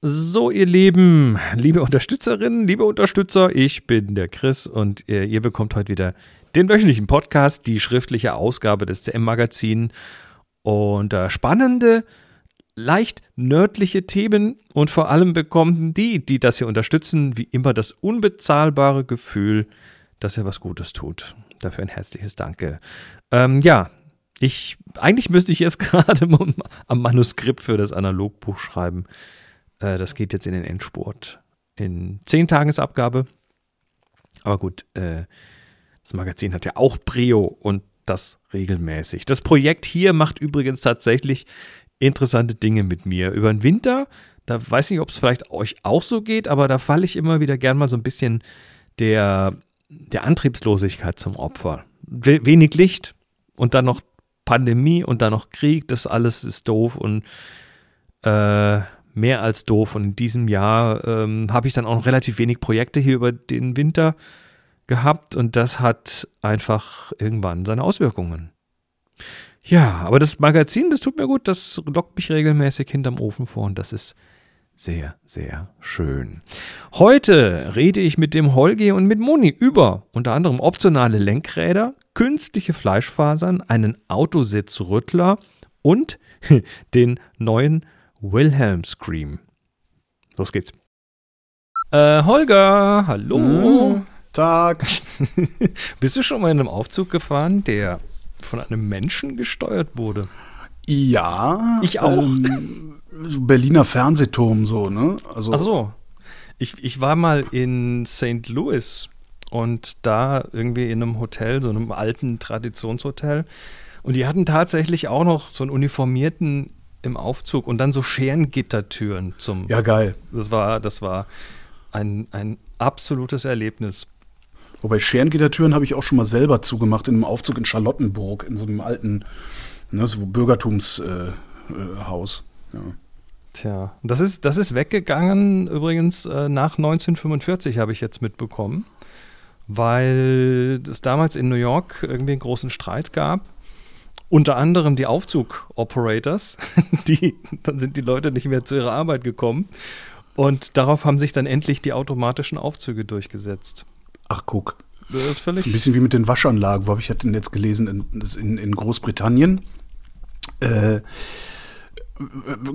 So, ihr Lieben, liebe Unterstützerinnen, liebe Unterstützer, ich bin der Chris und ihr, ihr bekommt heute wieder den wöchentlichen Podcast, die schriftliche Ausgabe des CM-Magazin und äh, spannende, leicht nördliche Themen und vor allem bekommen die, die das hier unterstützen, wie immer das unbezahlbare Gefühl, dass ihr was Gutes tut. Dafür ein herzliches Danke. Ähm, ja, ich, eigentlich müsste ich jetzt gerade am Manuskript für das Analogbuch schreiben. Äh, das geht jetzt in den Endspurt. In zehn Tagen ist Abgabe. Aber gut, äh, das Magazin hat ja auch Prio und das regelmäßig. Das Projekt hier macht übrigens tatsächlich interessante Dinge mit mir. Über den Winter, da weiß ich nicht, ob es vielleicht euch auch so geht, aber da falle ich immer wieder gern mal so ein bisschen der, der Antriebslosigkeit zum Opfer. wenig Licht und dann noch Pandemie und dann noch Krieg, das alles ist doof und äh, mehr als doof. Und in diesem Jahr ähm, habe ich dann auch noch relativ wenig Projekte hier über den Winter gehabt und das hat einfach irgendwann seine Auswirkungen. Ja, aber das Magazin, das tut mir gut, das lockt mich regelmäßig hinterm Ofen vor und das ist sehr, sehr schön. Heute rede ich mit dem Holgi und mit Moni über unter anderem optionale Lenkräder, künstliche Fleischfasern, einen Autositzrüttler und den neuen Wilhelm Scream. Los geht's. Äh, Holger, hallo. Mhm. Tag. Bist du schon mal in einem Aufzug gefahren, der von einem Menschen gesteuert wurde? Ja. Ich auch. Ähm, so Berliner Fernsehturm so, ne? Also Ach so. Ich, ich war mal in St. Louis und da irgendwie in einem Hotel, so einem alten Traditionshotel. Und die hatten tatsächlich auch noch so einen uniformierten im Aufzug und dann so Scherengittertüren zum. Ja, geil. Das war, das war ein, ein absolutes Erlebnis. Wobei Scherengittertüren habe ich auch schon mal selber zugemacht in einem Aufzug in Charlottenburg, in so einem alten ne, so Bürgertumshaus. Äh, äh, ja. Tja, das ist, das ist weggegangen übrigens äh, nach 1945, habe ich jetzt mitbekommen, weil es damals in New York irgendwie einen großen Streit gab. Unter anderem die Aufzug-Operators, die, dann sind die Leute nicht mehr zu ihrer Arbeit gekommen. Und darauf haben sich dann endlich die automatischen Aufzüge durchgesetzt. Ach, guck. Das ist, das ist ein bisschen wie mit den Waschanlagen. Wo habe ich das denn jetzt gelesen? In, in, Großbritannien äh,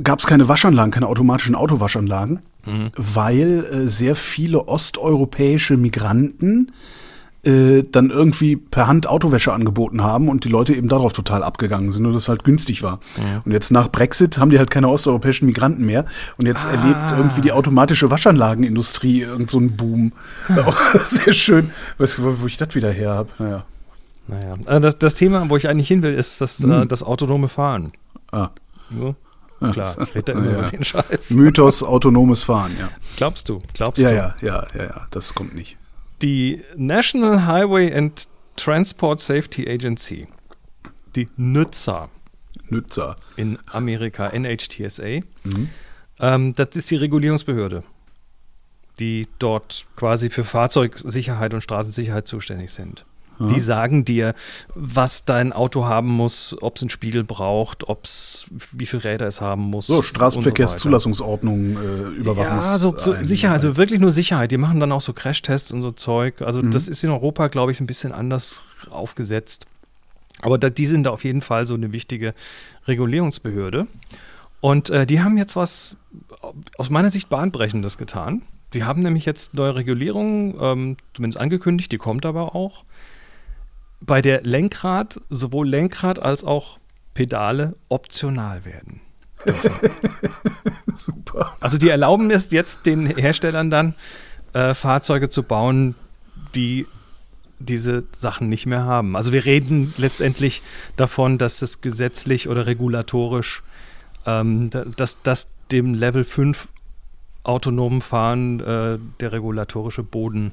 gab es keine Waschanlagen, keine automatischen Autowaschanlagen, mhm. weil äh, sehr viele osteuropäische Migranten äh, dann irgendwie per Hand Autowäsche angeboten haben und die Leute eben darauf total abgegangen sind und das halt günstig war. Ja. Und jetzt nach Brexit haben die halt keine osteuropäischen Migranten mehr und jetzt ah. erlebt irgendwie die automatische Waschanlagenindustrie irgend so einen Boom. Sehr schön. Weißt du, wo ich das wieder her habe? Naja. Naja, also das, das Thema, wo ich eigentlich hin will, ist das, hm. äh, das autonome Fahren. Ah. So. Klar, ich rede da immer ja. über den Scheiß. Mythos autonomes Fahren, ja. Glaubst du? Glaubst ja, du? Ja, ja, ja, ja, das kommt nicht. Die National Highway and Transport Safety Agency, die NHTSA, NHTSA. in Amerika, NHTSA, mhm. ähm, das ist die Regulierungsbehörde, die dort quasi für Fahrzeugsicherheit und Straßensicherheit zuständig sind. Die sagen dir, was dein Auto haben muss, ob es einen Spiegel braucht, ob's, wie viele Räder es haben muss. So, Straßenverkehrszulassungsordnung, äh, Überwachungs Ja, so, so Sicherheit, also wirklich nur Sicherheit. Die machen dann auch so Crashtests und so Zeug. Also mhm. das ist in Europa, glaube ich, ein bisschen anders aufgesetzt. Aber da, die sind da auf jeden Fall so eine wichtige Regulierungsbehörde. Und äh, die haben jetzt was aus meiner Sicht bahnbrechendes getan. Die haben nämlich jetzt neue Regulierungen, ähm, zumindest angekündigt, die kommt aber auch bei der Lenkrad sowohl Lenkrad als auch Pedale optional werden. Super. Also die erlauben es jetzt den Herstellern dann, äh, Fahrzeuge zu bauen, die diese Sachen nicht mehr haben. Also wir reden letztendlich davon, dass es gesetzlich oder regulatorisch, ähm, dass, dass dem Level 5 autonomen Fahren äh, der regulatorische Boden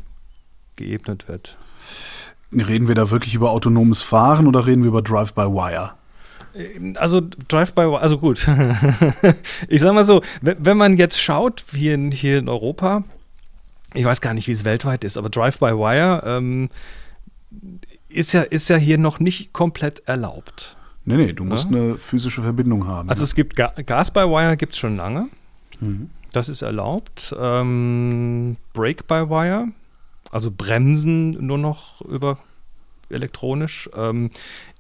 geebnet wird. Reden wir da wirklich über autonomes Fahren oder reden wir über Drive-by-Wire? Also Drive-by-Wire, also gut. ich sag mal so, wenn man jetzt schaut, hier in, hier in Europa, ich weiß gar nicht, wie es weltweit ist, aber Drive-by-Wire ähm, ist, ja, ist ja hier noch nicht komplett erlaubt. Nee, nee, du musst ja? eine physische Verbindung haben. Also es gibt Ga Gas-by-Wire gibt es schon lange. Mhm. Das ist erlaubt. Ähm, Brake-by-Wire, also Bremsen nur noch über elektronisch, ähm,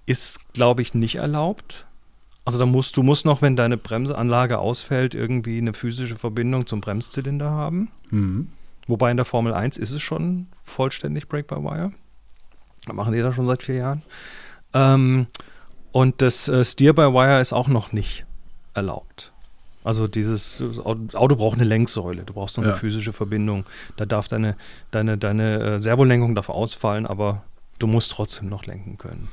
ist, glaube ich, nicht erlaubt. Also da musst du musst noch, wenn deine Bremseanlage ausfällt, irgendwie eine physische Verbindung zum Bremszylinder haben. Mhm. Wobei in der Formel 1 ist es schon vollständig Brake-by-Wire. Da machen die das schon seit vier Jahren. Ähm, und das äh, Steer-by-Wire ist auch noch nicht erlaubt. Also dieses Auto braucht eine Lenksäule, du brauchst ja. eine physische Verbindung. Da darf deine, deine, deine äh, Servolenkung darf ausfallen, aber du musst trotzdem noch lenken können.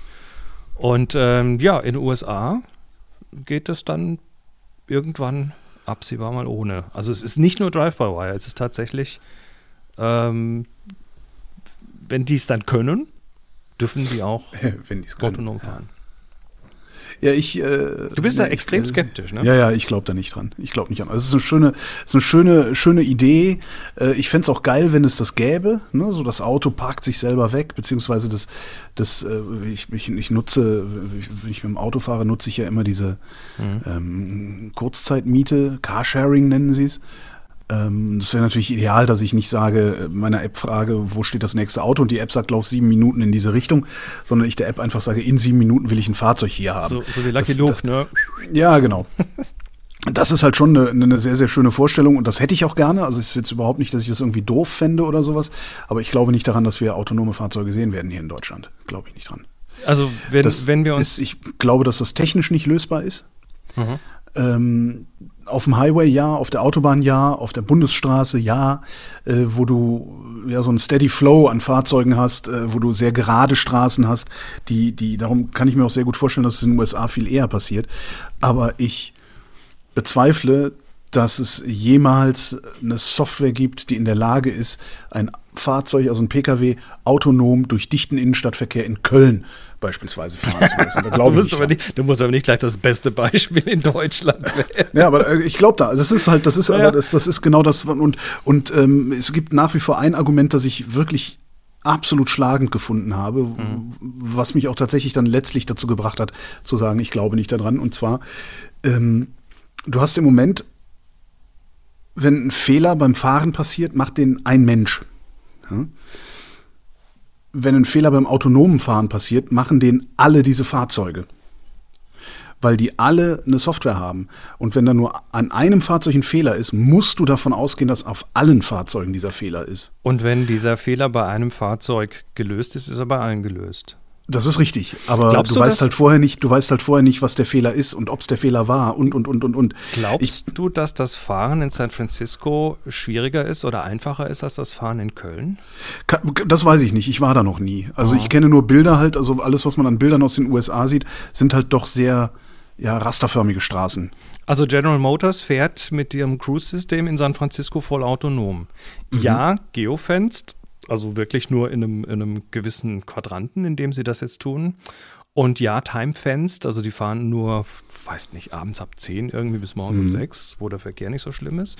Und ähm, ja, in den USA geht es dann irgendwann absehbar mal ohne. Also es ist nicht nur Drive-by-Wire, es ist tatsächlich, ähm, wenn die es dann können, dürfen die auch autonom fahren. Ja, ich. Äh, du bist da ich, extrem äh, skeptisch, ne? Ja, ja, ich glaube da nicht dran. Ich glaube nicht an. Also es ist eine schöne, ist eine schöne, schöne Idee. Äh, ich fände es auch geil, wenn es das gäbe. Ne? So das Auto parkt sich selber weg, beziehungsweise das, das äh, ich, ich, ich nutze, wenn ich mit dem Auto fahre, nutze ich ja immer diese mhm. ähm, Kurzzeitmiete, Carsharing nennen sie es. Ähm, das wäre natürlich ideal, dass ich nicht sage, meiner App frage, wo steht das nächste Auto und die App sagt, lauf sieben Minuten in diese Richtung, sondern ich der App einfach sage, in sieben Minuten will ich ein Fahrzeug hier haben. So, so wie Lucky das, Luke, das, ne? Ja, genau. Das ist halt schon eine, eine, sehr, sehr schöne Vorstellung und das hätte ich auch gerne. Also es ist jetzt überhaupt nicht, dass ich das irgendwie doof fände oder sowas, aber ich glaube nicht daran, dass wir autonome Fahrzeuge sehen werden hier in Deutschland. Glaube ich nicht dran. Also wenn, wenn wir uns. Ist, ich glaube, dass das technisch nicht lösbar ist. Mhm. Ähm, auf dem Highway ja, auf der Autobahn ja, auf der Bundesstraße ja, äh, wo du ja so einen Steady Flow an Fahrzeugen hast, äh, wo du sehr gerade Straßen hast, die, die, darum kann ich mir auch sehr gut vorstellen, dass es in den USA viel eher passiert. Aber ich bezweifle, dass es jemals eine Software gibt, die in der Lage ist, ein Fahrzeug, also ein Pkw, autonom durch dichten Innenstadtverkehr in Köln beispielsweise fahren zu lassen. Da du, musst aber nicht, du musst aber nicht gleich das beste Beispiel in Deutschland werden. Ja, aber äh, ich glaube da, das ist halt, das ist, ja. das, das ist genau das und, und ähm, es gibt nach wie vor ein Argument, das ich wirklich absolut schlagend gefunden habe, mhm. was mich auch tatsächlich dann letztlich dazu gebracht hat, zu sagen, ich glaube nicht daran. Und zwar, ähm, du hast im Moment, wenn ein Fehler beim Fahren passiert, macht den ein Mensch. Ja? wenn ein Fehler beim autonomen Fahren passiert, machen den alle diese Fahrzeuge. Weil die alle eine Software haben. Und wenn da nur an einem Fahrzeug ein Fehler ist, musst du davon ausgehen, dass auf allen Fahrzeugen dieser Fehler ist. Und wenn dieser Fehler bei einem Fahrzeug gelöst ist, ist er bei allen gelöst. Das ist richtig, aber Glaubst du, weißt halt vorher nicht, du weißt halt vorher nicht, was der Fehler ist und ob es der Fehler war und und und und und. Glaubst ich, du, dass das Fahren in San Francisco schwieriger ist oder einfacher ist als das Fahren in Köln? Das weiß ich nicht. Ich war da noch nie. Also oh. ich kenne nur Bilder halt. Also alles, was man an Bildern aus den USA sieht, sind halt doch sehr ja rasterförmige Straßen. Also General Motors fährt mit ihrem Cruise-System in San Francisco voll autonom. Mhm. Ja, geofenced, also wirklich nur in einem, in einem gewissen Quadranten, in dem sie das jetzt tun. Und ja, Time-Fenced, also die fahren nur, weiß nicht, abends ab 10 irgendwie bis morgens mhm. um 6, wo der Verkehr nicht so schlimm ist.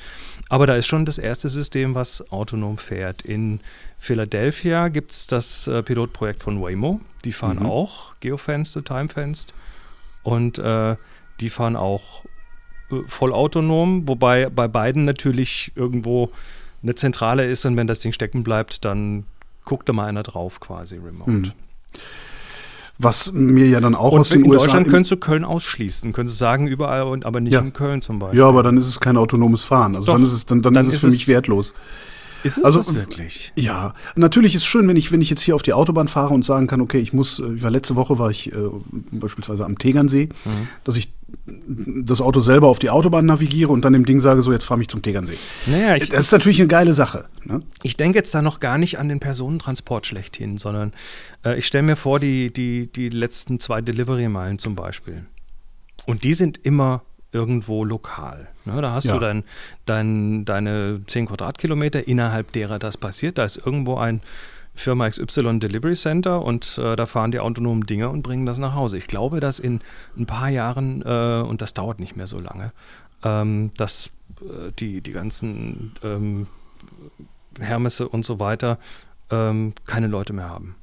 Aber da ist schon das erste System, was autonom fährt. In Philadelphia gibt es das äh, Pilotprojekt von Waymo. Die fahren mhm. auch Geofenced, Time-Fenced. Und äh, die fahren auch äh, voll autonom, wobei bei beiden natürlich irgendwo eine Zentrale ist und wenn das Ding stecken bleibt, dann guckt da mal einer drauf quasi remote. Mhm. Was mir ja dann auch und aus den in USA. In Deutschland könntest du Köln ausschließen, könntest du sagen überall, aber nicht ja. in Köln zum Beispiel. Ja, aber dann ist es kein autonomes Fahren. Also Doch, dann ist es, dann, dann, dann ist es für mich wertlos. Ist es also, das wirklich? Ja, natürlich ist es schön, wenn ich, wenn ich jetzt hier auf die Autobahn fahre und sagen kann, okay, ich muss, ich äh, war letzte Woche war ich äh, beispielsweise am Tegernsee, mhm. dass ich das Auto selber auf die Autobahn navigiere und dann dem Ding sage, so jetzt fahre ich zum Tegernsee. Naja, ich, das ist natürlich eine geile Sache. Ne? Ich denke jetzt da noch gar nicht an den Personentransport schlechthin, sondern äh, ich stelle mir vor, die, die, die letzten zwei Delivery-Meilen zum Beispiel. Und die sind immer irgendwo lokal. Ne, da hast ja. du dein, dein, deine 10 Quadratkilometer, innerhalb derer das passiert. Da ist irgendwo ein Firma XY Delivery Center und äh, da fahren die autonomen Dinge und bringen das nach Hause. Ich glaube, dass in ein paar Jahren, äh, und das dauert nicht mehr so lange, ähm, dass äh, die, die ganzen ähm, Hermesse und so weiter ähm, keine Leute mehr haben.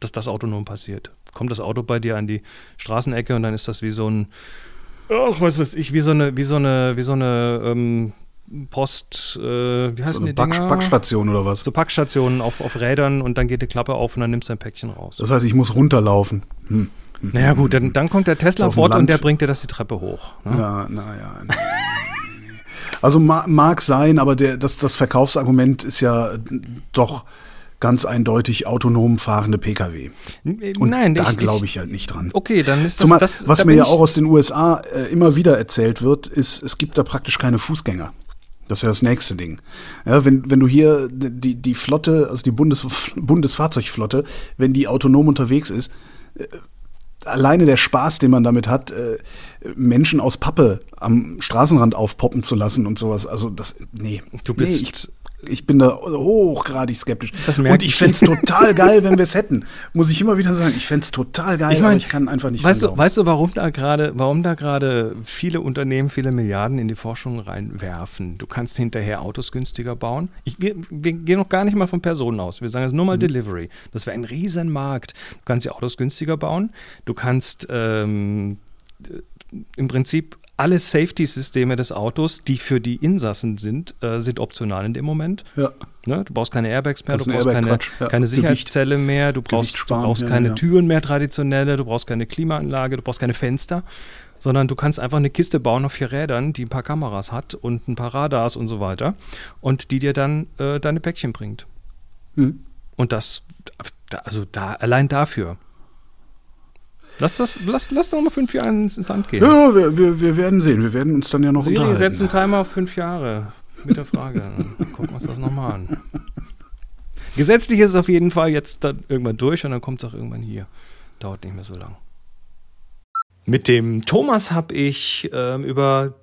Dass das autonom passiert. Kommt das Auto bei dir an die Straßenecke und dann ist das wie so ein ach, was weiß ich, wie so eine, wie so eine, wie so eine ähm, Post, äh, wie heißt so die Dinger? Packstation oder was? So Packstationen auf, auf Rädern und dann geht die Klappe auf und dann nimmst du ein Päckchen raus. Das heißt, ich muss runterlaufen. Hm. Naja gut, dann, dann kommt der Tesla fort und der bringt dir das die Treppe hoch. Ne? Ja, naja. also mag sein, aber der, das, das Verkaufsargument ist ja doch ganz eindeutig autonom fahrende Pkw. Äh, und Nein, da glaube ich halt nicht dran. Okay, dann ist das, Zumal, das was da mir ja auch aus den USA äh, immer wieder erzählt wird, ist, es gibt da praktisch keine Fußgänger. Das ist ja das nächste Ding. Ja, wenn, wenn du hier die, die Flotte, also die Bundes, Bundesfahrzeugflotte, wenn die autonom unterwegs ist, äh, alleine der Spaß, den man damit hat, äh, Menschen aus Pappe am Straßenrand aufpoppen zu lassen und sowas, also das, nee. Du bist, nee, ich, ich bin da hochgradig skeptisch. Und ich fände es total geil, wenn wir es hätten. Muss ich immer wieder sagen, ich fände es total geil, ich mein, aber ich kann einfach nicht weißt du, weißt du, warum da gerade, warum da gerade viele Unternehmen viele Milliarden in die Forschung reinwerfen? Du kannst hinterher Autos günstiger bauen. Ich, wir, wir gehen noch gar nicht mal von Personen aus. Wir sagen jetzt nur mal mhm. Delivery. Das wäre ein Riesenmarkt. Du kannst die Autos günstiger bauen. Du kannst ähm, im Prinzip alle Safety-Systeme des Autos, die für die Insassen sind, äh, sind optional in dem Moment. Ja. Ne? Du brauchst keine Airbags mehr, du brauchst keine, ja. keine Sicherheitszelle mehr, du brauchst, du brauchst keine ja, Türen mehr traditionelle, du brauchst keine Klimaanlage, du brauchst keine Fenster, sondern du kannst einfach eine Kiste bauen auf vier Rädern, die ein paar Kameras hat und ein paar Radars und so weiter und die dir dann äh, deine Päckchen bringt. Mhm. Und das, also da, allein dafür Lass das, lass, lass doch mal fünf Jahre ins, ins Land gehen. Ja, wir, wir, wir, werden sehen. Wir werden uns dann ja noch Siri unterhalten. setzt einen Timer auf fünf Jahre. Mit der Frage. Dann gucken wir uns das nochmal an. Gesetzlich ist es auf jeden Fall jetzt dann irgendwann durch und dann kommt es auch irgendwann hier. Dauert nicht mehr so lang. Mit dem Thomas habe ich äh, über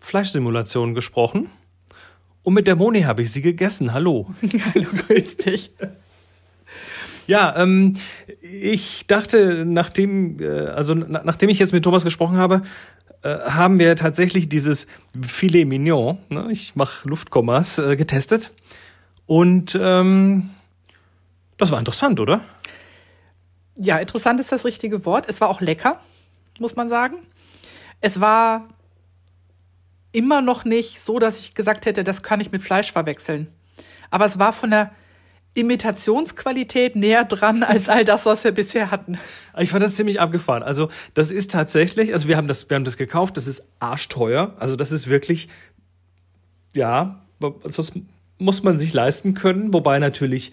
Fleischsimulationen gesprochen. Und mit der Moni habe ich sie gegessen. Hallo. Hallo, grüß dich. Ja, ähm, ich dachte, nachdem, äh, also na, nachdem ich jetzt mit Thomas gesprochen habe, äh, haben wir tatsächlich dieses Filet Mignon, ne, ich mache Luftkommas, äh, getestet. Und ähm, das war interessant, oder? Ja, interessant ist das richtige Wort. Es war auch lecker, muss man sagen. Es war immer noch nicht so, dass ich gesagt hätte, das kann ich mit Fleisch verwechseln. Aber es war von der Imitationsqualität näher dran als all das, was wir bisher hatten. Ich fand das ziemlich abgefahren. Also, das ist tatsächlich, also wir haben das, wir haben das gekauft, das ist arschteuer. Also, das ist wirklich, ja, das muss man sich leisten können, wobei natürlich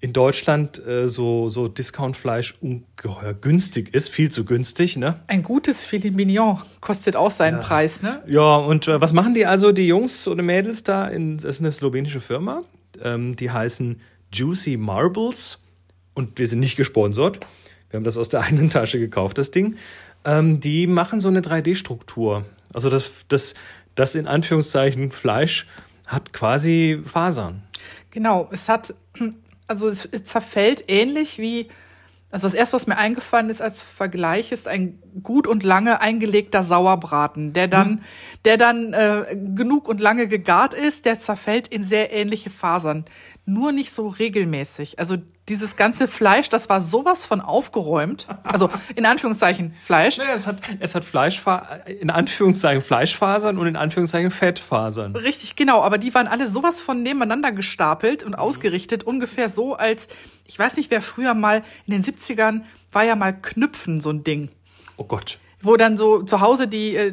in Deutschland äh, so, so Discountfleisch ungeheuer günstig ist, viel zu günstig, ne? Ein gutes Filet Mignon kostet auch seinen ja. Preis, ne? Ja, und äh, was machen die also, die Jungs oder Mädels da? In, das ist eine slowenische Firma, ähm, die heißen Juicy Marbles. Und wir sind nicht gesponsert. Wir haben das aus der einen Tasche gekauft, das Ding. Ähm, die machen so eine 3D-Struktur. Also das, das, das in Anführungszeichen Fleisch hat quasi Fasern. Genau, es hat, also es zerfällt ähnlich wie also das erste, was mir eingefallen ist als Vergleich, ist ein gut und lange eingelegter Sauerbraten, der dann, hm. der dann äh, genug und lange gegart ist, der zerfällt in sehr ähnliche Fasern, nur nicht so regelmäßig. Also dieses ganze Fleisch, das war sowas von aufgeräumt. Also in Anführungszeichen Fleisch. Naja, es hat, es hat Fleischfa in Anführungszeichen Fleischfasern und in Anführungszeichen Fettfasern. Richtig, genau. Aber die waren alle sowas von nebeneinander gestapelt und ausgerichtet, ungefähr so als, ich weiß nicht, wer früher mal in den 70ern war ja mal Knüpfen so ein Ding. Oh Gott wo dann so zu Hause die äh,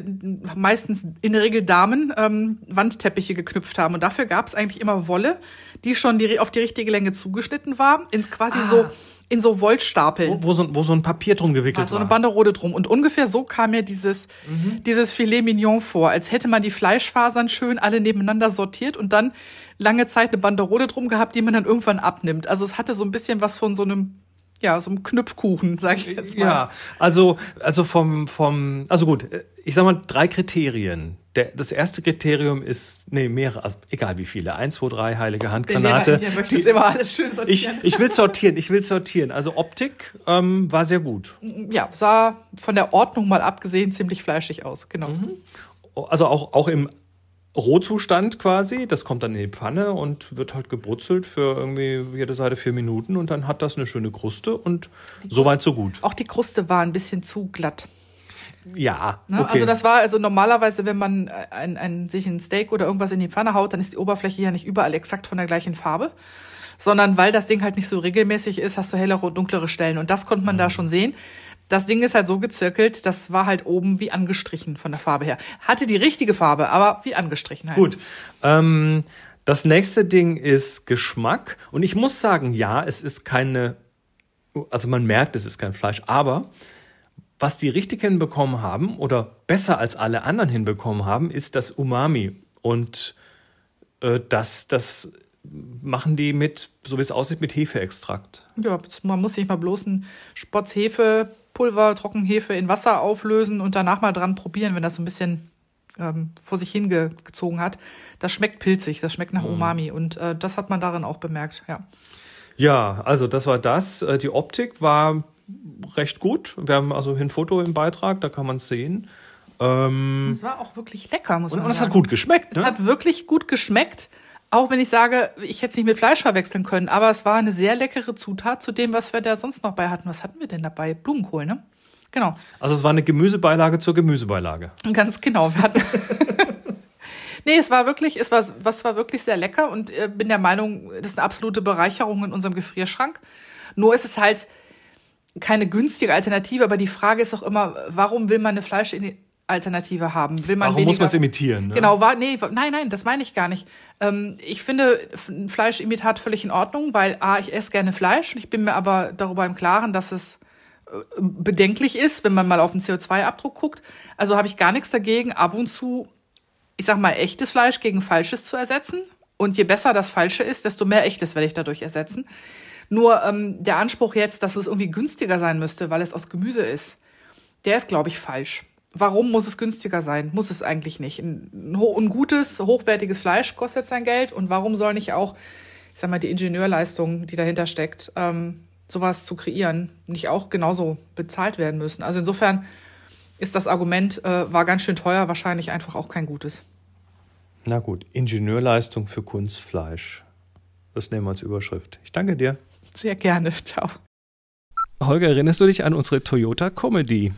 meistens in der Regel Damen ähm, Wandteppiche geknüpft haben. Und dafür gab es eigentlich immer Wolle, die schon die, auf die richtige Länge zugeschnitten war, in quasi ah. so in so Wollstapeln. Wo, wo, so, wo so ein Papier drum gewickelt war. So eine Banderole drum. Und ungefähr so kam mir dieses, mhm. dieses Filet Mignon vor, als hätte man die Fleischfasern schön alle nebeneinander sortiert und dann lange Zeit eine Banderole drum gehabt, die man dann irgendwann abnimmt. Also es hatte so ein bisschen was von so einem ja, so einem Knüpfkuchen, sag ich jetzt mal. Ja, also, also vom, vom, also gut, ich sag mal drei Kriterien. Der, das erste Kriterium ist, nee, mehrere, also egal wie viele, eins, zwei, drei, heilige Handgranate. Der möchtest immer alles schön sortieren. Ich, ich will sortieren, ich will sortieren. Also Optik ähm, war sehr gut. Ja, sah von der Ordnung mal abgesehen ziemlich fleischig aus, genau. Mhm. Also auch, auch im Rohzustand quasi. Das kommt dann in die Pfanne und wird halt gebrutzelt für irgendwie jede Seite vier Minuten und dann hat das eine schöne Kruste und soweit so gut. Auch die Kruste war ein bisschen zu glatt. Ja. Ne? Okay. Also das war also normalerweise, wenn man ein, ein, sich ein Steak oder irgendwas in die Pfanne haut, dann ist die Oberfläche ja nicht überall exakt von der gleichen Farbe, sondern weil das Ding halt nicht so regelmäßig ist, hast du hellere und dunklere Stellen. Und das konnte man da schon sehen. Das Ding ist halt so gezirkelt, das war halt oben wie angestrichen von der Farbe her. Hatte die richtige Farbe, aber wie angestrichen halt. Gut. Ähm, das nächste Ding ist Geschmack. Und ich muss sagen, ja, es ist keine, also man merkt, es ist kein Fleisch, aber was die richtig hinbekommen haben oder besser als alle anderen hinbekommen haben, ist das Umami. Und äh, das, das machen die mit, so wie es aussieht, mit Hefeextrakt. Ja, man muss sich mal bloß ein Spotz Hefepulver, Trockenhefe in Wasser auflösen und danach mal dran probieren, wenn das so ein bisschen ähm, vor sich hingezogen hat. Das schmeckt pilzig, das schmeckt nach Umami und äh, das hat man darin auch bemerkt, ja. Ja, also das war das. Äh, Die Optik war recht gut. Wir haben also ein Foto im Beitrag, da kann man es sehen. Ähm, Es war auch wirklich lecker, muss und, man und es sagen. hat gut geschmeckt. Es Ne? hat wirklich gut geschmeckt. Auch wenn ich sage, ich hätte es nicht mit Fleisch verwechseln können, aber es war eine sehr leckere Zutat zu dem, was wir da sonst noch bei hatten. Was hatten wir denn dabei? Blumenkohl, ne? Genau. Also es war eine Gemüsebeilage zur Gemüsebeilage. Ganz genau. Wir hatten nee, es war wirklich, es war, was war wirklich sehr lecker und äh, bin der Meinung, das ist eine absolute Bereicherung in unserem Gefrierschrank. Nur ist es halt keine günstige Alternative, aber die Frage ist auch immer, warum will man eine Fleischalternative haben? Will man Warum muss weniger- man es imitieren? Ne? Genau, war, nee, nein, nein, das meine ich gar nicht. Ähm, ich finde Fleischimitat völlig in Ordnung, weil A, ich esse gerne Fleisch. Ich bin mir aber darüber im Klaren, dass es äh, bedenklich ist, wenn man mal auf den CO2-Abdruck guckt. Also habe ich gar nichts dagegen, ab und zu, ich sag mal, echtes Fleisch gegen falsches zu ersetzen. Und je besser das Falsche ist, desto mehr echtes werde ich dadurch ersetzen. Nur ähm, der Anspruch jetzt, dass es irgendwie günstiger sein müsste, weil es aus Gemüse ist, der ist, glaube ich, falsch. Warum muss es günstiger sein? Muss es eigentlich nicht. Ein, ein gutes, hochwertiges Fleisch kostet sein Geld. Und warum soll nicht auch, ich sag mal, die Ingenieurleistung, die dahinter steckt, ähm, sowas zu kreieren, nicht auch genauso bezahlt werden müssen? Also insofern ist das Argument, äh, war ganz schön teuer, wahrscheinlich einfach auch kein gutes. Na gut, Ingenieurleistung für Kunstfleisch. Das nehmen wir als Überschrift. Ich danke dir. Sehr gerne. Ciao. Holger, erinnerst du dich an unsere Toyota Comedy?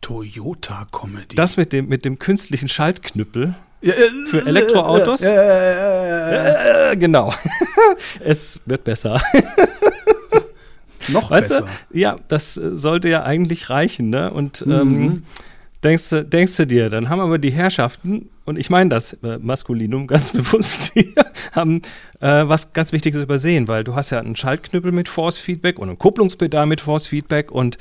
Toyota Comedy. Das mit dem, mit dem künstlichen Schaltknüppel Ja, äh, für Elektroautos? Ja. Äh, genau. es wird besser. Noch Weißt besser. du? Ja, das äh, sollte ja eigentlich reichen, ne? Und Mhm. ähm, denkst, du, denkst du dir, dann haben aber die Herrschaften, und ich meine das äh, Maskulinum ganz bewusst, die haben äh, was ganz Wichtiges übersehen, weil du hast ja einen Schaltknüppel mit Force-Feedback und ein Kupplungspedal mit Force-Feedback und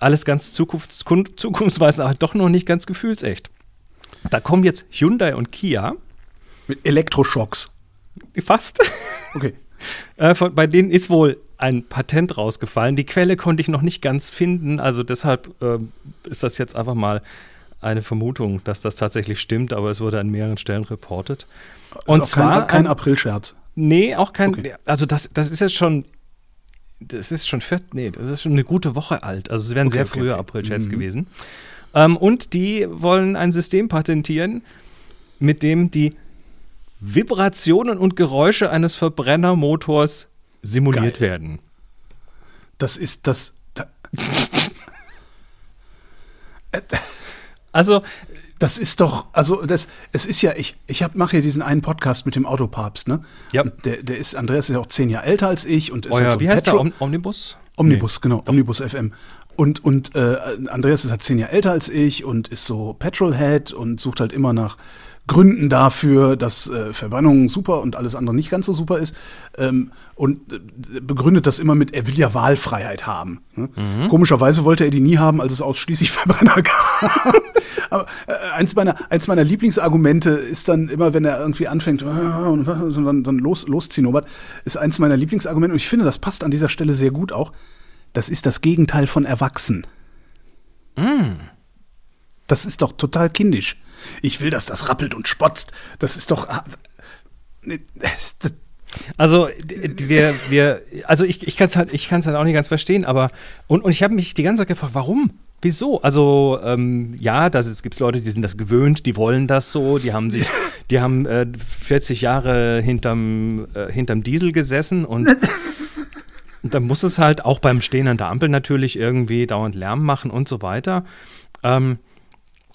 alles ganz zukunfts kun- zukunftsweisend, aber doch noch nicht ganz gefühlsecht. Da kommen jetzt Hyundai und Kia, Mit Elektroschocks. fast, Okay. Äh, von, bei denen ist wohl ein Patent rausgefallen. Die Quelle konnte ich noch nicht ganz finden, also deshalb ähm, ist das jetzt einfach mal eine Vermutung, dass das tatsächlich stimmt, aber es wurde an mehreren Stellen reportet. Und ist auch kein, kein ein- Aprilscherz. Nee, auch kein. Okay. Also das, das ist jetzt schon. Das ist schon viert, nee, das ist schon eine gute Woche alt. Also es wären Okay, sehr frühe okay. April-Chats Mhm. gewesen. Ähm, und die wollen ein System patentieren, mit dem die Vibrationen und Geräusche eines Verbrennermotors simuliert Geil. werden. Das ist das. da- Also, Das ist doch, also das, es ist ja, ich, ich mache ja diesen einen Podcast mit dem Autopapst, ne? Ja. Der, der ist, Andreas ist ja auch zehn Jahre älter als ich und ist euer, halt so wie heißt der? Petro- Om Omnibus? Omnibus, genau, Omnibus FM. Und, und äh, Andreas ist halt zehn Jahre älter als ich und ist so Petrolhead und sucht halt immer nach Gründen dafür, dass äh, Verbrennung super und alles andere nicht ganz so super ist. Ähm, und äh, begründet das immer mit, er will ja Wahlfreiheit haben. Ne? Komischerweise wollte er die nie haben, als es ausschließlich Verbrenner gab. Aber äh, eins, meiner, eins meiner Lieblingsargumente ist dann immer, wenn er irgendwie anfängt äh, und dann, dann los, losziehobert, ist eins meiner Lieblingsargumente. Und ich finde, das passt an dieser Stelle sehr gut auch. Das ist das Gegenteil von erwachsen. Das ist doch total kindisch. Ich will, dass das rappelt und spotzt. Das ist doch. das- Also wir, wir, also ich, ich kann es halt, ich kann es halt auch nicht ganz verstehen, aber und, und ich habe mich die ganze Zeit gefragt, warum? Wieso? Also ähm, ja, das es gibt Leute, die sind das gewöhnt, die wollen das so, die haben sich, die haben äh, 40 Jahre hinterm, äh, hinterm Diesel gesessen und und dann muss es halt auch beim Stehen an der Ampel natürlich irgendwie dauernd Lärm machen und so weiter. Ähm,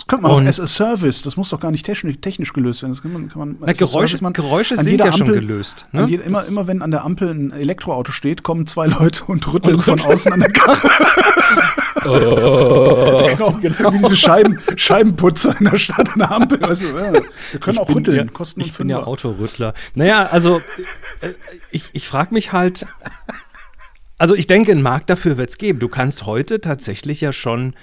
Das könnte man auch as a Service, das muss doch gar nicht technisch, technisch gelöst werden. Das kann man, kann man Na, Geräusche, man, Geräusche sind ja Ampel, schon gelöst. Ne? Jeder, immer, immer wenn an der Ampel ein Elektroauto steht, kommen zwei Leute und rütteln und von außen an der Karre. oh, genau, genau, Wie diese Scheiben, Scheibenputzer in der Stadt an der Ampel. Also, ja, wir können ich auch rütteln, ja, kosten Ich bin ja Autorüttler. Naja, also äh, ich, ich frage mich halt, also ich denke, einen Markt dafür wird es geben. Du kannst heute tatsächlich ja schon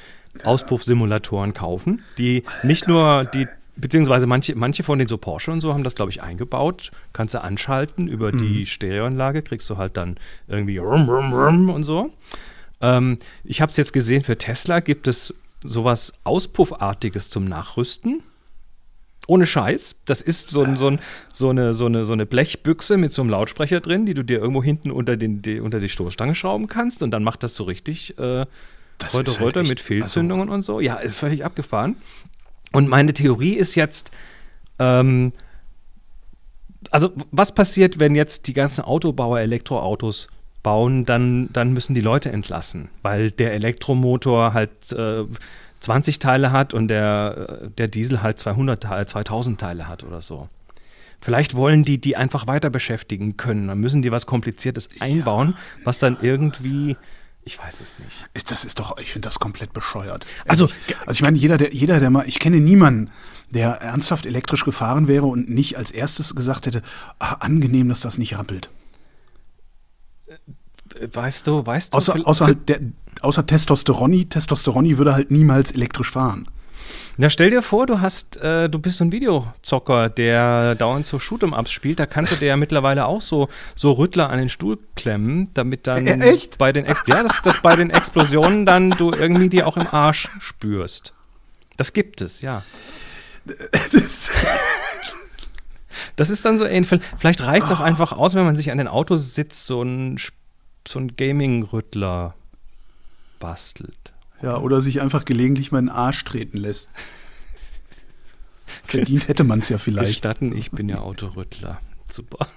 Auspuffsimulatoren kaufen, die Alter, nicht nur die beziehungsweise manche, manche von den so Porsche und so haben das, glaube ich, eingebaut. Kannst du anschalten über mhm. die Stereoanlage, kriegst du halt dann irgendwie rum, rum, rum und so. Ähm, ich habe es jetzt gesehen, für Tesla gibt es sowas Auspuffartiges zum Nachrüsten. Ohne Scheiß. Das ist so, ein, so, ein, so, eine, so, eine, so eine Blechbüchse mit so einem Lautsprecher drin, die du dir irgendwo hinten unter, den, die, unter die Stoßstange schrauben kannst. Und dann macht das so richtig äh, das Reuter, halt Reuter mit Fehlzündungen also und so. Ja, ist völlig abgefahren. Und meine Theorie ist jetzt, ähm, also was passiert, wenn jetzt die ganzen Autobauer Elektroautos bauen, dann, dann müssen die Leute entlassen, weil der Elektromotor halt äh, 20 Teile hat und der, der Diesel halt 200 Teile, 2000 Teile hat oder so. Vielleicht wollen die die einfach weiter beschäftigen können. Dann müssen die was Kompliziertes einbauen, ja, was dann irgendwie ich weiß es nicht. Das ist doch, ich finde das komplett bescheuert. Also, also ich meine, jeder, der, jeder, der mal, ich kenne niemanden, der ernsthaft elektrisch gefahren wäre und nicht als erstes gesagt hätte, ach, angenehm, dass das nicht rappelt. Äh, weißt du, weißt du. Außer, außer, halt der, außer Testosteroni, Testosteroni würde halt niemals elektrisch fahren. Na, stell dir vor, du hast, äh, du bist so ein Videozocker, der dauernd so Shoot'em-Ups spielt. Da kannst du dir ja mittlerweile auch so, so Rüttler an den Stuhl klemmen, damit dann äh, bei den Ex ja, dass, dass bei den Explosionen dann du irgendwie die auch im Arsch spürst. Das gibt es, ja. Das ist dann so ähnlich. Vielleicht reicht es auch einfach aus, wenn man sich an den Autositz so ein, so ein Gaming-Rüttler bastelt. Ja, oder sich einfach gelegentlich mal in den Arsch treten lässt. Verdient hätte man es ja vielleicht. Gestatten, ich bin ja Autorüttler. Super.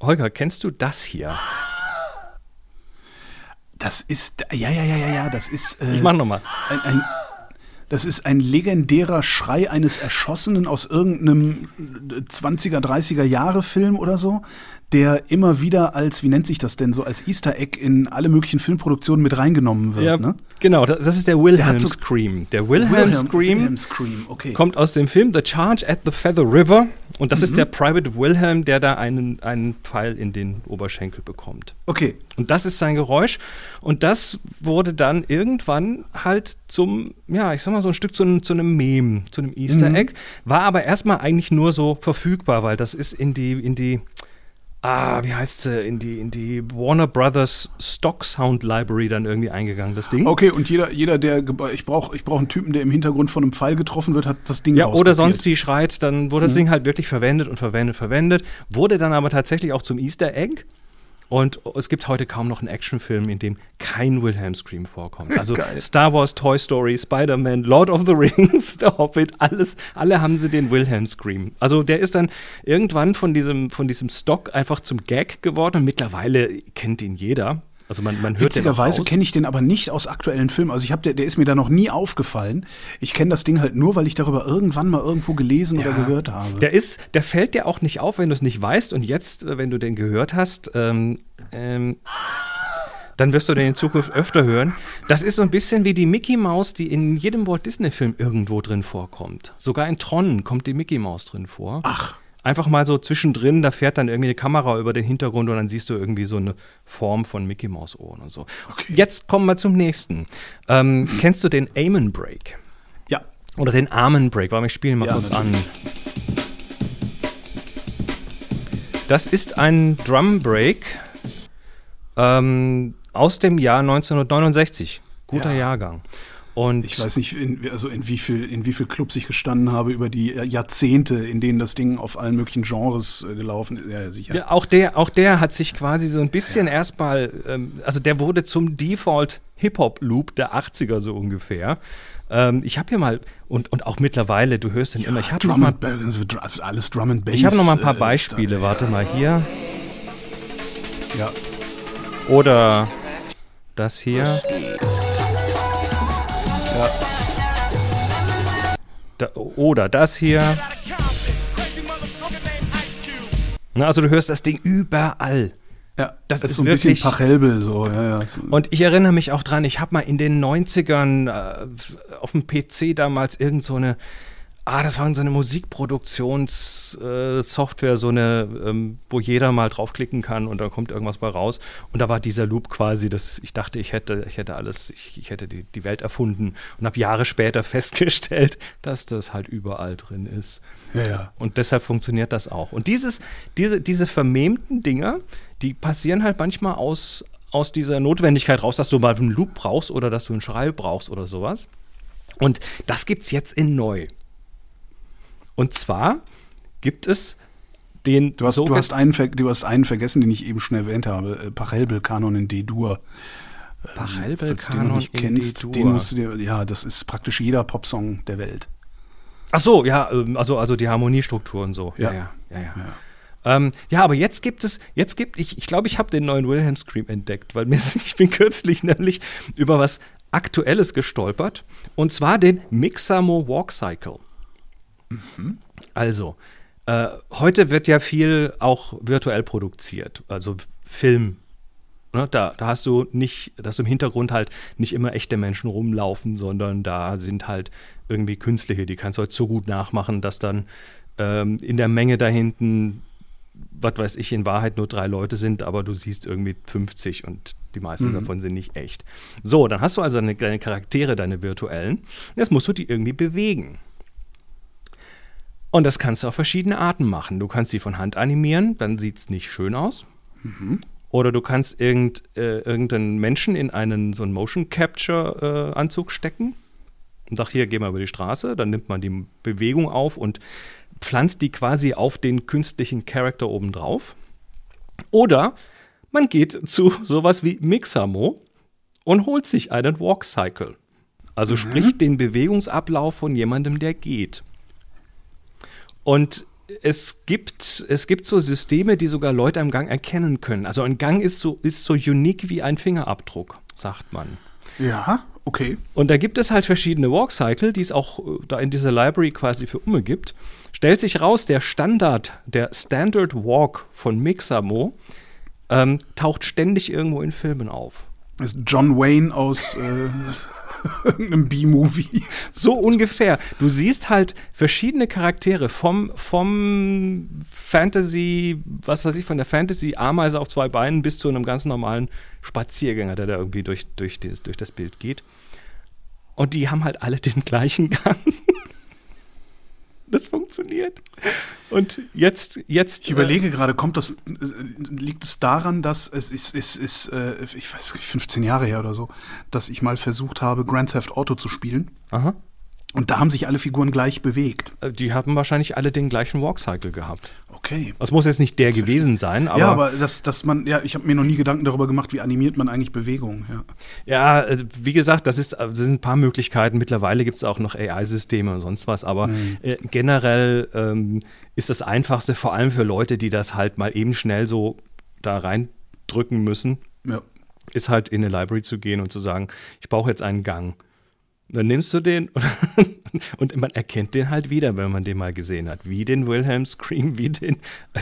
Holger, kennst du das hier? Das ist, ja, ja, ja, ja, ja, das ist. Äh, ich mach nochmal. Ein, ein, das ist ein legendärer Schrei eines Erschossenen aus irgendeinem 20er, 30er Jahre Film oder so, der immer wieder als, wie nennt sich das denn, so als Easter Egg in alle möglichen Filmproduktionen mit reingenommen wird. Ja, ne? Genau, das ist der Wilhelm der Scream. Der Wilhelm, Wilhelm Scream, Wilhelm Scream okay. kommt aus dem Film The Charge at the Feather River und das mhm. ist der Private Wilhelm, der da einen, einen Pfeil in den Oberschenkel bekommt. Okay. Und das ist sein Geräusch und das wurde dann irgendwann halt zum, ja, ich sag mal so ein Stück zu, einem, zu einem Meme, zu einem Easter mhm. Egg, war aber erstmal eigentlich nur so verfügbar, weil das ist in die, in die ah, wie heißt sie, in die, in die Warner Brothers Stock Sound Library dann irgendwie eingegangen, das Ding. Okay, und jeder, jeder der, ich brauche ich brauch einen Typen, der im Hintergrund von einem Pfeil getroffen wird, hat das Ding Ja, oder sonst wie schreit, dann wurde das mhm. Ding halt wirklich verwendet und verwendet, verwendet, wurde dann aber tatsächlich auch zum Easter Egg und es gibt heute kaum noch einen Actionfilm, in dem kein Wilhelm Scream vorkommt. Also Geil. Star Wars, Toy Story, Spider-Man, Lord of the Rings, der Hobbit, alles, alle haben sie den Wilhelm Scream. Also der ist dann irgendwann von diesem, von diesem Stock einfach zum Gag geworden und mittlerweile kennt ihn jeder. Also man, man hört Witzigerweise kenne ich den aber nicht aus aktuellen Filmen. Also ich habe der, der ist mir da noch nie aufgefallen. Ich kenne das Ding halt nur, weil ich darüber irgendwann mal irgendwo gelesen ja, oder gehört habe. Der ist, der fällt dir auch nicht auf, wenn du es nicht weißt. Und jetzt, äh, wenn du den gehört hast, ähm, ähm, dann wirst du den in Zukunft öfter hören. Das ist so ein bisschen wie die Mickey Maus, die in jedem Walt Disney Film irgendwo drin vorkommt. Sogar in Tron kommt die Mickey Maus drin vor. Ach einfach mal so zwischendrin, da fährt dann irgendwie eine Kamera über den Hintergrund und dann siehst du irgendwie so eine Form von Mickey Mouse Ohren und so. Okay. Jetzt kommen wir zum nächsten. Ähm, kennst du den Amen Break? Ja. Oder den Amen Break? Warum ich spiele mal ja, kurz natürlich. an. Das ist ein Drum Break ähm, aus dem Jahr 1969. Guter ja. Jahrgang. Und ich weiß nicht, in, also in wie viel, in wie viel Clubs ich gestanden habe über die Jahrzehnte, in denen das Ding auf allen möglichen Genres äh, gelaufen ist. Ja, sicher. Ja, auch der, auch der hat sich quasi so ein bisschen ja. erstmal, ähm, also der wurde zum Default Hip-Hop-Loop der 80er so ungefähr. Ähm, ich habe hier mal, und, und auch mittlerweile, du hörst den ja, immer, ich habe noch mal, also alles Drum and Bass. Ich habe noch mal ein paar äh, Beispiele, äh, warte mal hier. Ja. Oder das hier. Ja. Da, oder das hier. Na, also du hörst das Ding überall. Ja, das, das ist so ein bisschen Pachelbel so. Ja, ja. Und ich erinnere mich auch dran, ich habe mal in den 90ern äh, auf dem PC damals irgend so eine Ah, das war so eine Musikproduktionssoftware, äh, so eine, ähm, wo jeder mal draufklicken kann und dann kommt irgendwas bei raus. Und da war dieser Loop quasi, dass ich dachte, ich hätte, ich hätte alles, ich, ich hätte die, die Welt erfunden und habe Jahre später festgestellt, dass das halt überall drin ist. Ja, ja. Und deshalb funktioniert das auch. Und dieses, diese, diese vermähmten Dinger, die passieren halt manchmal aus, aus dieser Notwendigkeit raus, dass du mal einen Loop brauchst oder dass du einen Schrei brauchst oder sowas. Und das gibt es jetzt in neu. Und zwar gibt es den. Du hast, du hast, einen, du hast einen vergessen, den ich eben schon erwähnt habe: äh, Pachelbel-Kanon in D-Dur. Ähm, Pachelbel-Kanon in D-Dur. Den musst du dir, ja, das ist praktisch jeder Popsong der Welt. Ach so, ja, ähm, also, also die Harmoniestruktur und so. Ja, ja, ja. ja, ja. Ähm, ja, aber jetzt gibt es, jetzt gibt, ich, ich glaube, ich habe den neuen Wilhelm Scream entdeckt, weil mir, ich bin kürzlich nämlich über was Aktuelles gestolpert und zwar den Mixamo Walk Cycle. Mhm. Also, äh, heute wird ja viel auch virtuell produziert, also Film. Ne, da, da hast du nicht, dass im Hintergrund halt nicht immer echte Menschen rumlaufen, sondern da sind halt irgendwie künstliche, die kannst du heute so gut nachmachen, dass dann ähm, in der Menge da hinten was weiß ich, in Wahrheit nur drei Leute sind, aber du siehst irgendwie 50 und die meisten mhm. davon sind nicht echt. So, dann hast du also deine, deine Charaktere, deine virtuellen. Jetzt musst du die irgendwie bewegen. Und das kannst du auf verschiedene Arten machen. Du kannst sie von Hand animieren, dann sieht es nicht schön aus. Mhm. Oder du kannst irgend, äh, irgendeinen Menschen in einen so einen Motion Capture äh, Anzug stecken und sag hier, geh mal über die Straße. Dann nimmt man die Bewegung auf und pflanzt die quasi auf den künstlichen Charakter obendrauf. Oder man geht zu sowas wie Mixamo und holt sich einen Walk Cycle. Also mhm. sprich den Bewegungsablauf von jemandem, der geht. Und es gibt, es gibt so Systeme, die sogar Leute am Gang erkennen können. Also ein Gang ist so, ist so unique wie ein Fingerabdruck, sagt man. Ja, okay. Und da gibt es halt verschiedene Walk-Cycle, die es auch äh, da in dieser Library quasi für Umme gibt. Stellt sich raus, der Standard, der Standard Walk von Mixamo ähm, taucht ständig irgendwo in Filmen auf. Das ist John Wayne aus äh, einem B-Movie. So ungefähr. Du siehst halt verschiedene Charaktere vom, vom Fantasy, was weiß ich, von der Fantasy-Ameise auf zwei Beinen bis zu einem ganz normalen Spaziergänger, der da irgendwie durch, durch, die, durch das Bild geht. Und die haben halt alle den gleichen Gang. Das funktioniert. Und jetzt, jetzt. Ich überlege äh, gerade, kommt das, liegt es daran, dass es ist, ist, ist, äh, ich weiß nicht, 15 Jahre her oder so, dass ich mal versucht habe, Grand Theft Auto zu spielen. Aha. Und da haben sich alle Figuren gleich bewegt. Äh, die haben wahrscheinlich alle den gleichen Walkcycle gehabt. Okay. Das muss jetzt nicht der Zwischen. gewesen sein, aber. Ja, aber dass, dass man, ja, ich habe mir noch nie Gedanken darüber gemacht, wie animiert man eigentlich Bewegungen. Ja, ja äh, wie gesagt, das, ist, das sind ein paar Möglichkeiten. Mittlerweile gibt es auch noch AI-Systeme und sonst was, aber mhm. äh, generell ähm, ist das Einfachste, vor allem für Leute, die das halt mal eben schnell so da reindrücken müssen, ja. ist halt in eine Library zu gehen und zu sagen, ich brauche jetzt einen Gang. Dann nimmst du den und man erkennt den halt wieder, wenn man den mal gesehen hat. Wie den Wilhelm Scream, wie den,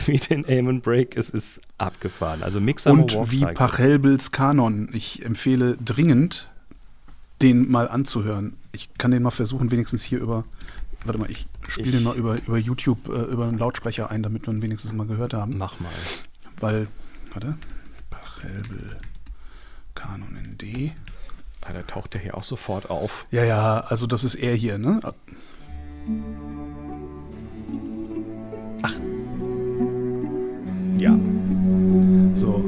wie den Aim Break. Es ist abgefahren. Also Mixer Und wie Pachelbels Kanon. Ich empfehle dringend, den mal anzuhören. Ich kann den mal versuchen, wenigstens hier über. Warte mal, ich spiele den mal über, über YouTube, äh, über einen Lautsprecher ein, damit wir ihn wenigstens mal gehört haben. Mach mal. Weil, warte. Pachelbel Kanon in D. Ah, der taucht ja hier auch sofort auf. Ja, ja, also das ist er hier, ne? Ach. Ja. So.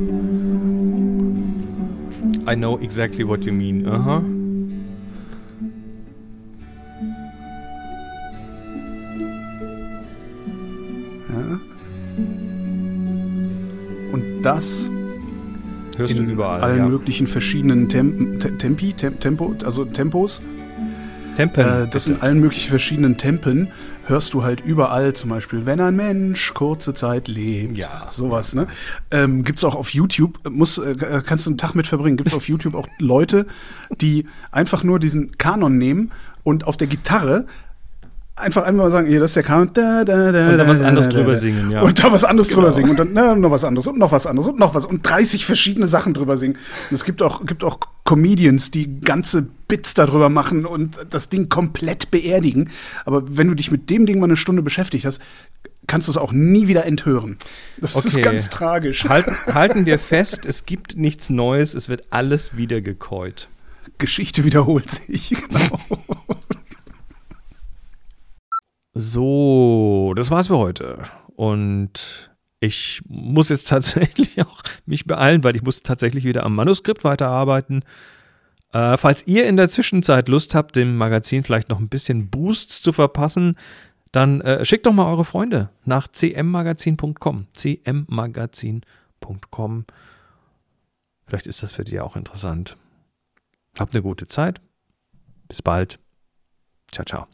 I know exactly what you mean. Aha. Uh -huh. Ja. Und das Hörst in du überall. allen ja. möglichen verschiedenen Temp Tempi, Tem Tempo, also Tempos. Tempen. Äh, das in allen möglichen verschiedenen Tempen hörst du halt überall, zum Beispiel, wenn ein Mensch kurze Zeit lebt. Ja. Sowas, ne? Ähm, gibt's auch auf YouTube, muss, äh, kannst du einen Tag mit verbringen, gibt's auf YouTube auch Leute, die einfach nur diesen Kanon nehmen und auf der Gitarre einfach einmal sagen, hier, das ist der Kanon. Da, da, da, und dann was anderes drüber singen, ja. Und da was anderes genau. drüber singen. Und dann na, noch was anderes und noch was anderes und noch was. Und 30 verschiedene Sachen drüber singen. Und es gibt auch, gibt auch Comedians, die ganze Bits darüber machen und das Ding komplett beerdigen. Aber wenn du dich mit dem Ding mal eine Stunde beschäftigt hast, kannst du es auch nie wieder enthören. Das okay. ist ganz tragisch. Halten, halten wir fest, es gibt nichts Neues, es wird alles wieder gekäut. Geschichte wiederholt sich, genau. So, das war's für heute. Und ich muss jetzt tatsächlich auch mich beeilen, weil ich muss tatsächlich wieder am Manuskript weiterarbeiten. Äh, falls ihr in der Zwischenzeit Lust habt, dem Magazin vielleicht noch ein bisschen Boost zu verpassen, dann äh, schickt doch mal eure Freunde nach cmmagazin.com. cmmagazin.com. Vielleicht ist das für die auch interessant. Habt eine gute Zeit. Bis bald. Ciao, ciao.